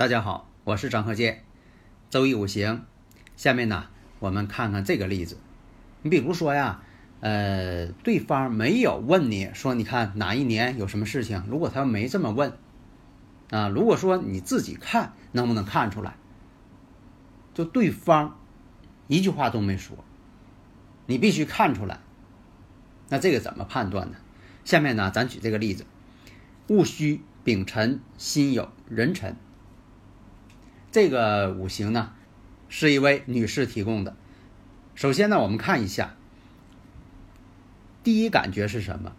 大家好，我是张鹤剑，周易五行。下面呢，我们看看这个例子。你比如说呀，呃，对方没有问你说，你看哪一年有什么事情？如果他没这么问，啊，如果说你自己看，能不能看出来？就对方一句话都没说，你必须看出来。那这个怎么判断呢？下面呢，咱举这个例子：戊戌、丙辰、辛酉、壬辰。这个五行呢，是一位女士提供的。首先呢，我们看一下，第一感觉是什么？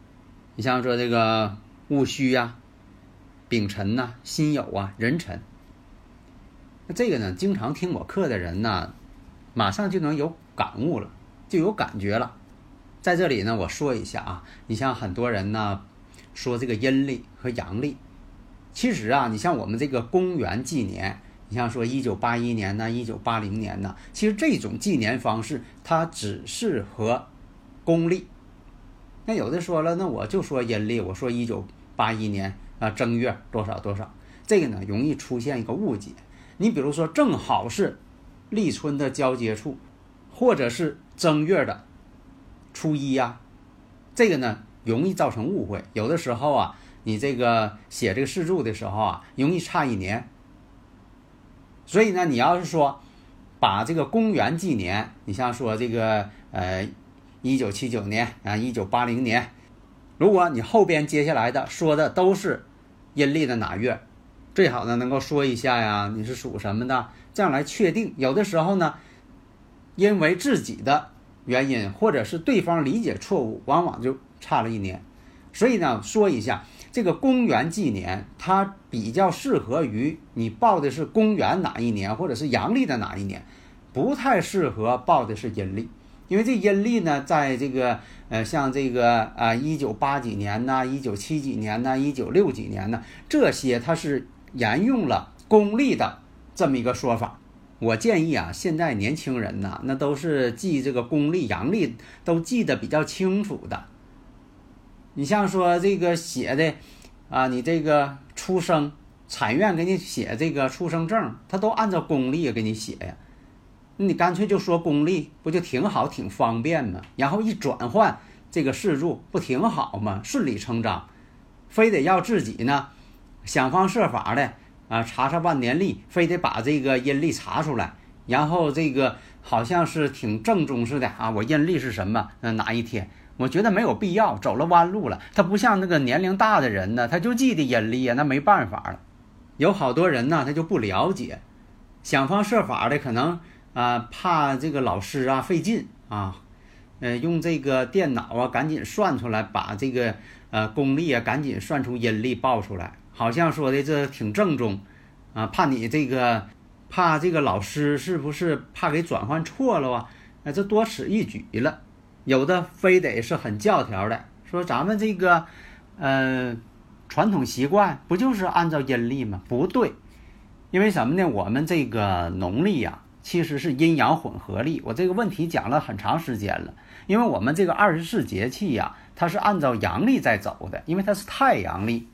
你像说这个戊戌呀、丙辰呐、辛酉啊、壬辰。那这个呢，经常听我课的人呢，马上就能有感悟了，就有感觉了。在这里呢，我说一下啊，你像很多人呢，说这个阴历和阳历，其实啊，你像我们这个公元纪年。你像说一九八一年呢，一九八零年呢，其实这种纪年方式它只适合公历。那有的说了，那我就说阴历，我说一九八一年啊正月多少多少，这个呢容易出现一个误解。你比如说正好是立春的交接处，或者是正月的初一呀，这个呢容易造成误会。有的时候啊，你这个写这个事注的时候啊，容易差一年。所以呢，你要是说把这个公元纪年，你像说这个呃一九七九年啊，一九八零年，如果你后边接下来的说的都是阴历的哪月，最好呢能够说一下呀，你是属什么的，这样来确定。有的时候呢，因为自己的原因，或者是对方理解错误，往往就差了一年。所以呢，说一下。这个公元纪年，它比较适合于你报的是公元哪一年，或者是阳历的哪一年，不太适合报的是阴历，因为这阴历呢，在这个呃，像这个啊，一九八几年呐，一九七几年呐，一九六几年呢，这些它是沿用了公历的这么一个说法。我建议啊，现在年轻人呐，那都是记这个公历、阳历都记得比较清楚的。你像说这个写的，啊，你这个出生产院给你写这个出生证，他都按照公历给你写呀。你干脆就说公历，不就挺好、挺方便吗？然后一转换这个事柱，不挺好吗？顺理成章，非得要自己呢想方设法的啊查查万年历，非得把这个阴历查出来，然后这个好像是挺正宗似的啊。我阴历是什么？那哪一天？我觉得没有必要走了弯路了。他不像那个年龄大的人呢，他就记得阴历啊，那没办法了。有好多人呢，他就不了解，想方设法的可能啊，怕这个老师啊费劲啊，呃，用这个电脑啊赶紧算出来，把这个呃公历啊赶紧算出阴历报出来，好像说的这挺正宗啊，怕你这个怕这个老师是不是怕给转换错了啊？那这多此一举了。有的非得是很教条的，说咱们这个，呃，传统习惯不就是按照阴历吗？不对，因为什么呢？我们这个农历呀，其实是阴阳混合历。我这个问题讲了很长时间了，因为我们这个二十四节气呀，它是按照阳历在走的，因为它是太阳历，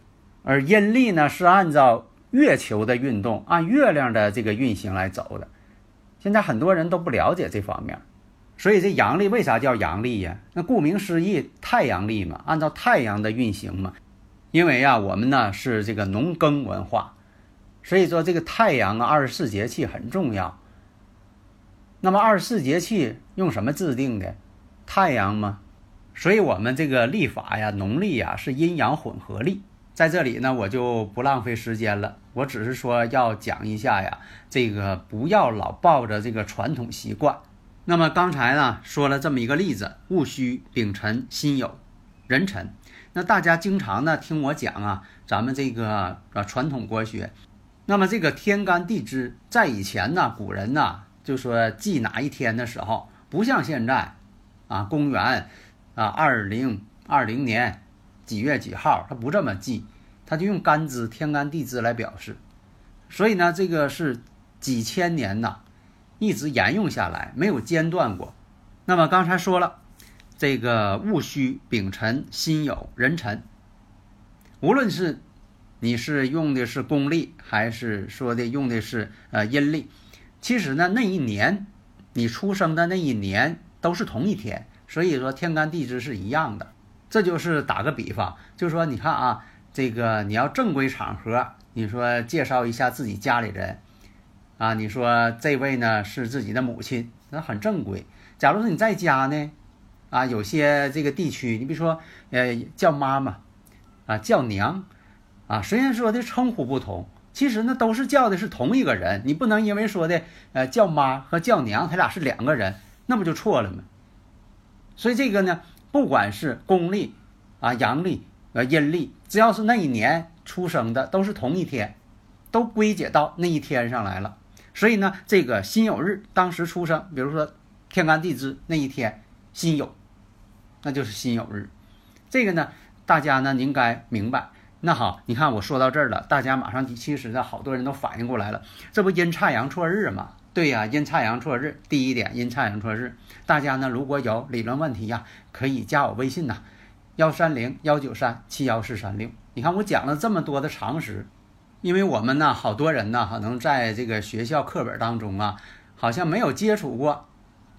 而阴历呢是按照月球的运动，按月亮的这个运行来走的。现在很多人都不了解这方面。所以这阳历为啥叫阳历呀？那顾名思义，太阳历嘛，按照太阳的运行嘛。因为呀，我们呢是这个农耕文化，所以说这个太阳啊，二十四节气很重要。那么二十四节气用什么制定的？太阳吗？所以我们这个历法呀，农历呀是阴阳混合历。在这里呢，我就不浪费时间了，我只是说要讲一下呀，这个不要老抱着这个传统习惯。那么刚才呢说了这么一个例子：戊戌、丙辰、辛酉、壬辰。那大家经常呢听我讲啊，咱们这个啊传统国学。那么这个天干地支在以前呢，古人呢就说记哪一天的时候，不像现在啊，公元啊二零二零年几月几号，他不这么记，他就用干支天干地支来表示。所以呢，这个是几千年呐，一直沿用下来，没有间断过。那么刚才说了。这个戊戌、丙辰、辛酉、壬辰，无论是你是用的是公历，还是说的用的是呃阴历，其实呢那一年你出生的那一年都是同一天，所以说天干地支是一样的。这就是打个比方，就说你看啊，这个你要正规场合，你说介绍一下自己家里人啊，你说这位呢是自己的母亲，那很正规。假如说你在家呢？啊，有些这个地区，你比如说，呃，叫妈妈，啊，叫娘，啊，虽然说的称呼不同，其实呢都是叫的是同一个人。你不能因为说的，呃，叫妈和叫娘，他俩是两个人，那不就错了吗？所以这个呢，不管是公历，啊，阳历，呃，阴历，只要是那一年出生的，都是同一天，都归结到那一天上来了。所以呢，这个辛酉日当时出生，比如说天干地支那一天。辛酉，那就是辛酉日，这个呢，大家呢应该明白。那好，你看我说到这儿了，大家马上其实呢，好多人都反应过来了，这不阴差阳错日吗？对呀，阴差阳错日。第一点，阴差阳错日，大家呢如果有理论问题呀，可以加我微信呐，幺三零幺九三七幺四三六。你看我讲了这么多的常识，因为我们呢，好多人呢，可能在这个学校课本当中啊，好像没有接触过。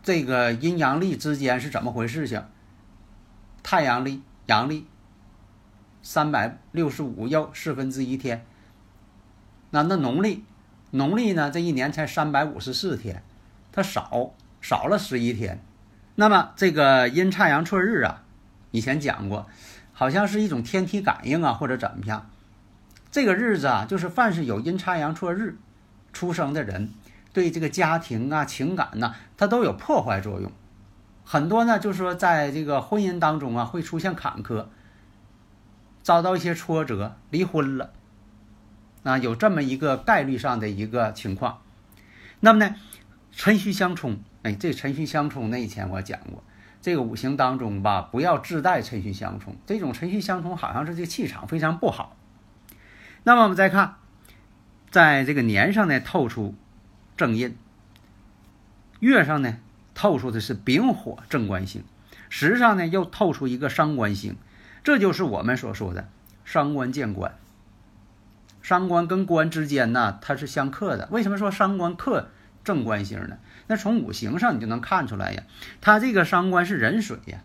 这个阴阳历之间是怎么回事？情太阳历、阳历，三百六十五又四分之一天。那那农历，农历呢？这一年才三百五十四天，它少少了十一天。那么这个阴差阳错日啊，以前讲过，好像是一种天体感应啊，或者怎么样。这个日子啊，就是凡是有阴差阳错日出生的人。对这个家庭啊、情感呐，它都有破坏作用。很多呢，就是说，在这个婚姻当中啊，会出现坎坷，遭到一些挫折，离婚了啊，有这么一个概率上的一个情况。那么呢，辰戌相冲，哎，这辰戌相冲，那以前我讲过，这个五行当中吧，不要自带辰戌相冲，这种辰戌相冲好像是这气场非常不好。那么我们再看，在这个年上呢，透出。正印，月上呢透出的是丙火正官星，时上呢又透出一个伤官星，这就是我们所说的伤官见官。伤官跟官之间呢，它是相克的。为什么说伤官克正官星呢？那从五行上你就能看出来呀，它这个伤官是壬水呀。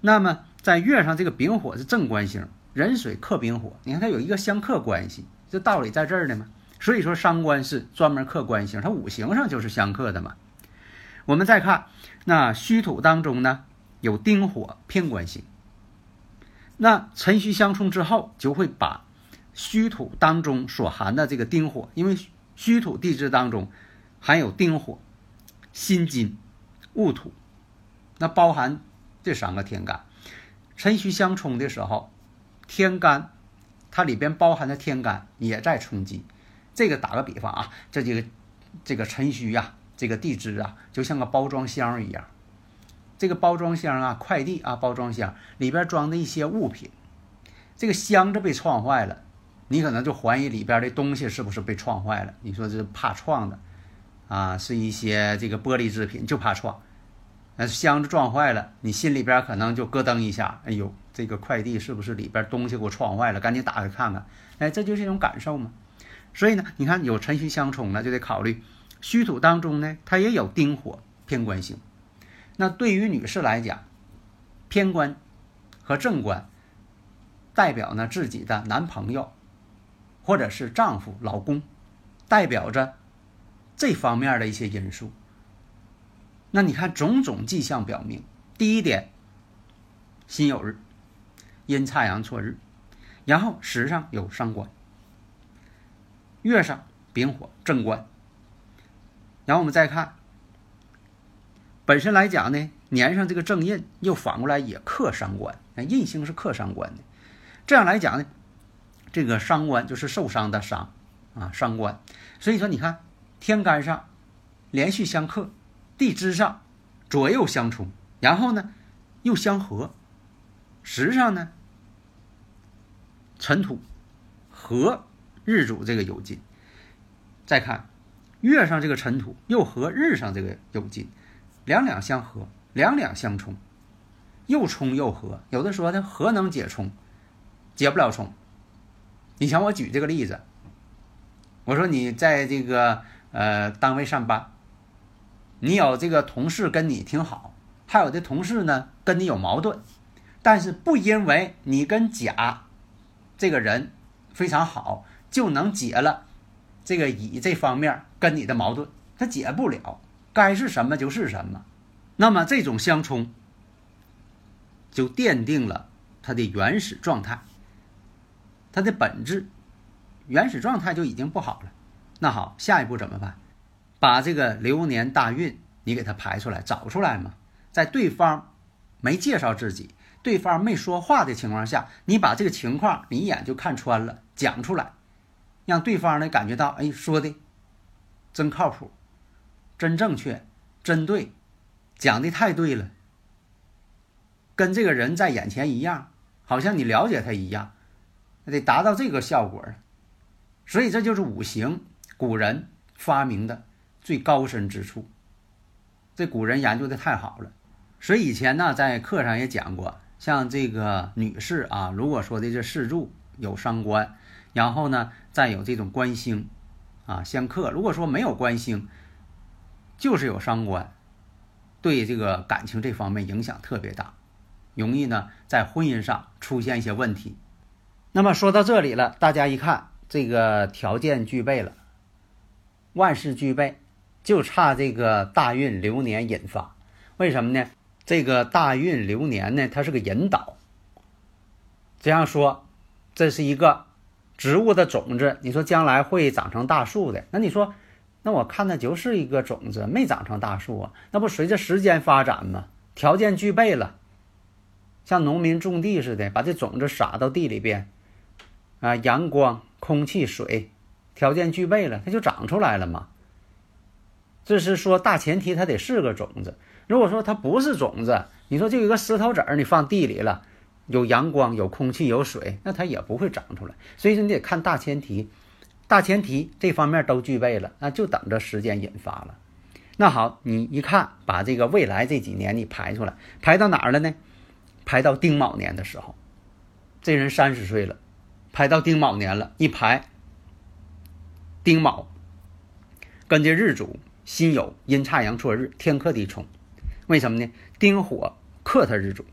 那么在月上这个丙火是正官星，壬水克丙火，你看它有一个相克关系，这道理在这儿呢吗？所以说，伤官是专门克官星，它五行上就是相克的嘛。我们再看那虚土当中呢，有丁火偏官星。那辰戌相冲之后，就会把虚土当中所含的这个丁火，因为虚土地支当中含有丁火、辛金、戊土，那包含这三个天干。辰戌相冲的时候，天干它里边包含的天干也在冲击。这个打个比方啊，这几个这个辰戌呀，这个地支啊，就像个包装箱一样。这个包装箱啊，快递啊，包装箱里边装的一些物品，这个箱子被撞坏了，你可能就怀疑里边的东西是不是被撞坏了。你说这怕撞的啊，是一些这个玻璃制品，就怕撞。那箱子撞坏了，你心里边可能就咯噔一下，哎呦，这个快递是不是里边东西给我撞坏了？赶紧打开看看。哎，这就是一种感受嘛。所以呢，你看有辰戌相冲呢，就得考虑戌土当中呢，它也有丁火偏官星。那对于女士来讲，偏官和正官代表呢自己的男朋友或者是丈夫、老公，代表着这方面的一些因素。那你看种种迹象表明，第一点，辛酉日，阴差阳错日，然后时上有伤官。月上丙火正官。然后我们再看，本身来讲呢，年上这个正印又反过来也克伤官，那印星是克伤官的。这样来讲呢，这个伤官就是受伤的伤啊，伤官。所以说，你看天干上连续相克，地支上左右相冲，然后呢又相合，时上呢辰土和日主这个酉金。再看月上这个辰土又和日上这个酉金，两两相合，两两相冲，又冲又合。有的说呢，合能解冲？解不了冲。你像我举这个例子，我说你在这个呃单位上班，你有这个同事跟你挺好，还有的同事呢跟你有矛盾，但是不因为你跟甲这个人非常好，就能解了这个乙这方面跟你的矛盾，他解不了，该是什么就是什么。那么这种相冲，就奠定了它的原始状态。它的本质原始状态就已经不好了，那好，下一步怎么办？把这个流年大运你给它排出来，找出来嘛。在对方没介绍自己、对方没说话的情况下，你把这个情况你一眼就看穿了，讲出来，让对方呢感觉到，哎，说的真靠谱，真正确，真对，讲的太对了，跟这个人在眼前一样，好像你了解他一样。得达到这个效果，所以这就是五行古人发明的最高深之处。这古人研究的太好了，所以以前呢在课上也讲过，像这个女士啊，如果说的这四柱有伤官，然后呢再有这种官星啊相克，如果说没有官星，就是有伤官，对这个感情这方面影响特别大，容易呢在婚姻上出现一些问题。那么说到这里了，大家一看这个条件具备了，万事俱备，就差这个大运流年引发。为什么呢？这个大运流年呢，它是个引导。这样说，这是一个植物的种子，你说将来会长成大树的。那你说，那我看那就是一个种子，没长成大树啊？那不随着时间发展吗？条件具备了，像农民种地似的，把这种子撒到地里边。啊，阳光、空气、水，条件具备了，它就长出来了嘛。这是说大前提，它得是个种子。如果说它不是种子，你说就一个石头子儿，你放地里了，有阳光、有空气、有水，那它也不会长出来。所以说你得看大前提，大前提这方面都具备了，那就等着时间引发了。那好，你一看，把这个未来这几年你排出来，排到哪儿了呢？排到丁卯年的时候，这人三十岁了。排到丁卯年了，一排丁卯，跟这日主辛酉阴差阳错日天克地冲，为什么呢？丁火克他日主，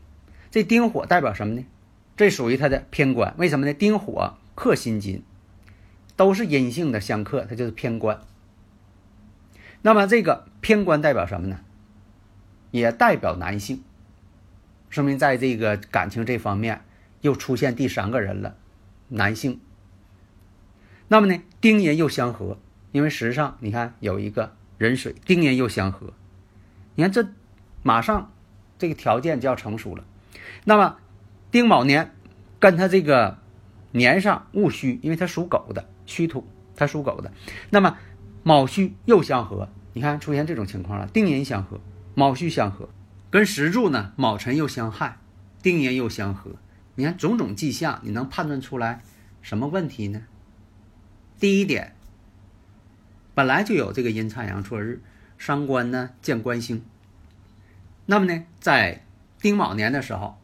这丁火代表什么呢？这属于他的偏官，为什么呢？丁火克辛金，都是阴性的相克，它就是偏官。那么这个偏官代表什么呢？也代表男性，说明在这个感情这方面又出现第三个人了。男性，那么呢，丁寅又相合，因为实际上你看有一个壬水，丁年又相合，你看这马上这个条件就要成熟了。那么丁卯年跟他这个年上戊戌，因为他属狗的戌土，他属狗的，那么卯戌又相合，你看出现这种情况了，丁寅相合，卯戌相合，跟石柱呢卯辰又相害，丁寅又相合。你看种种迹象，你能判断出来什么问题呢？第一点，本来就有这个阴差阳错日，伤官呢见官星。那么呢，在丁卯年的时候，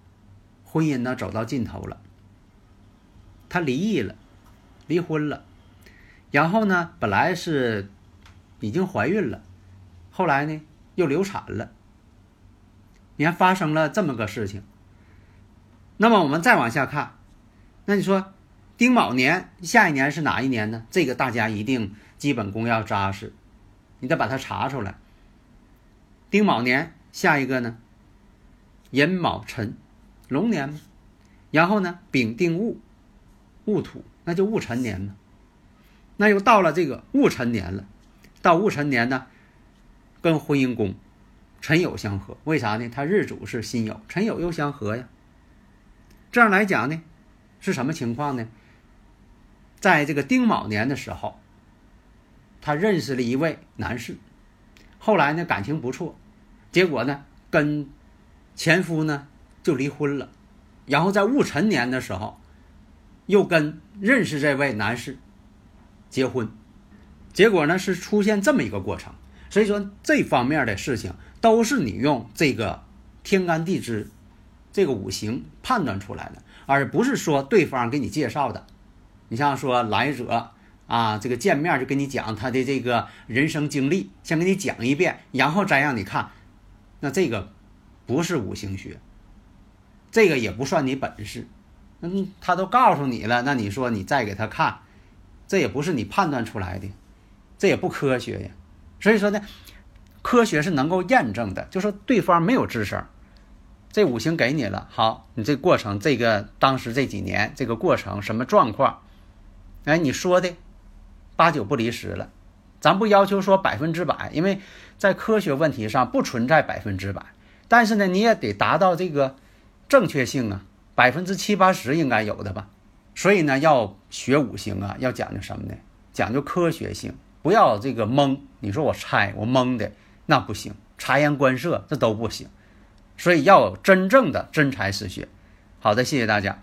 婚姻呢走到尽头了，他离异了，离婚了，然后呢，本来是已经怀孕了，后来呢又流产了。你看发生了这么个事情。那么我们再往下看，那你说丁卯年下一年是哪一年呢？这个大家一定基本功要扎实，你得把它查出来。丁卯年下一个呢？寅卯辰，龙年嘛。然后呢，丙丁戊，戊土，那就戊辰年嘛。那又到了这个戊辰年了，到戊辰年呢，跟婚姻宫辰酉相合，为啥呢？他日主是辛酉，辰酉又相合呀。这样来讲呢，是什么情况呢？在这个丁卯年的时候，他认识了一位男士，后来呢感情不错，结果呢跟前夫呢就离婚了，然后在戊辰年的时候，又跟认识这位男士结婚，结果呢是出现这么一个过程。所以说这方面的事情都是你用这个天干地支。这个五行判断出来的，而不是说对方给你介绍的。你像说来者啊，这个见面就跟你讲他的这个人生经历，先给你讲一遍，然后再让你看。那这个不是五行学，这个也不算你本事。嗯，他都告诉你了，那你说你再给他看，这也不是你判断出来的，这也不科学呀。所以说呢，科学是能够验证的，就说对方没有吱声。这五行给你了，好，你这过程，这个当时这几年这个过程什么状况？哎，你说的八九不离十了，咱不要求说百分之百，因为在科学问题上不存在百分之百，但是呢，你也得达到这个正确性啊，百分之七八十应该有的吧。所以呢，要学五行啊，要讲究什么呢？讲究科学性，不要这个蒙。你说我猜我蒙的那不行，察言观色这都不行。所以要真正的真才实学。好的，谢谢大家。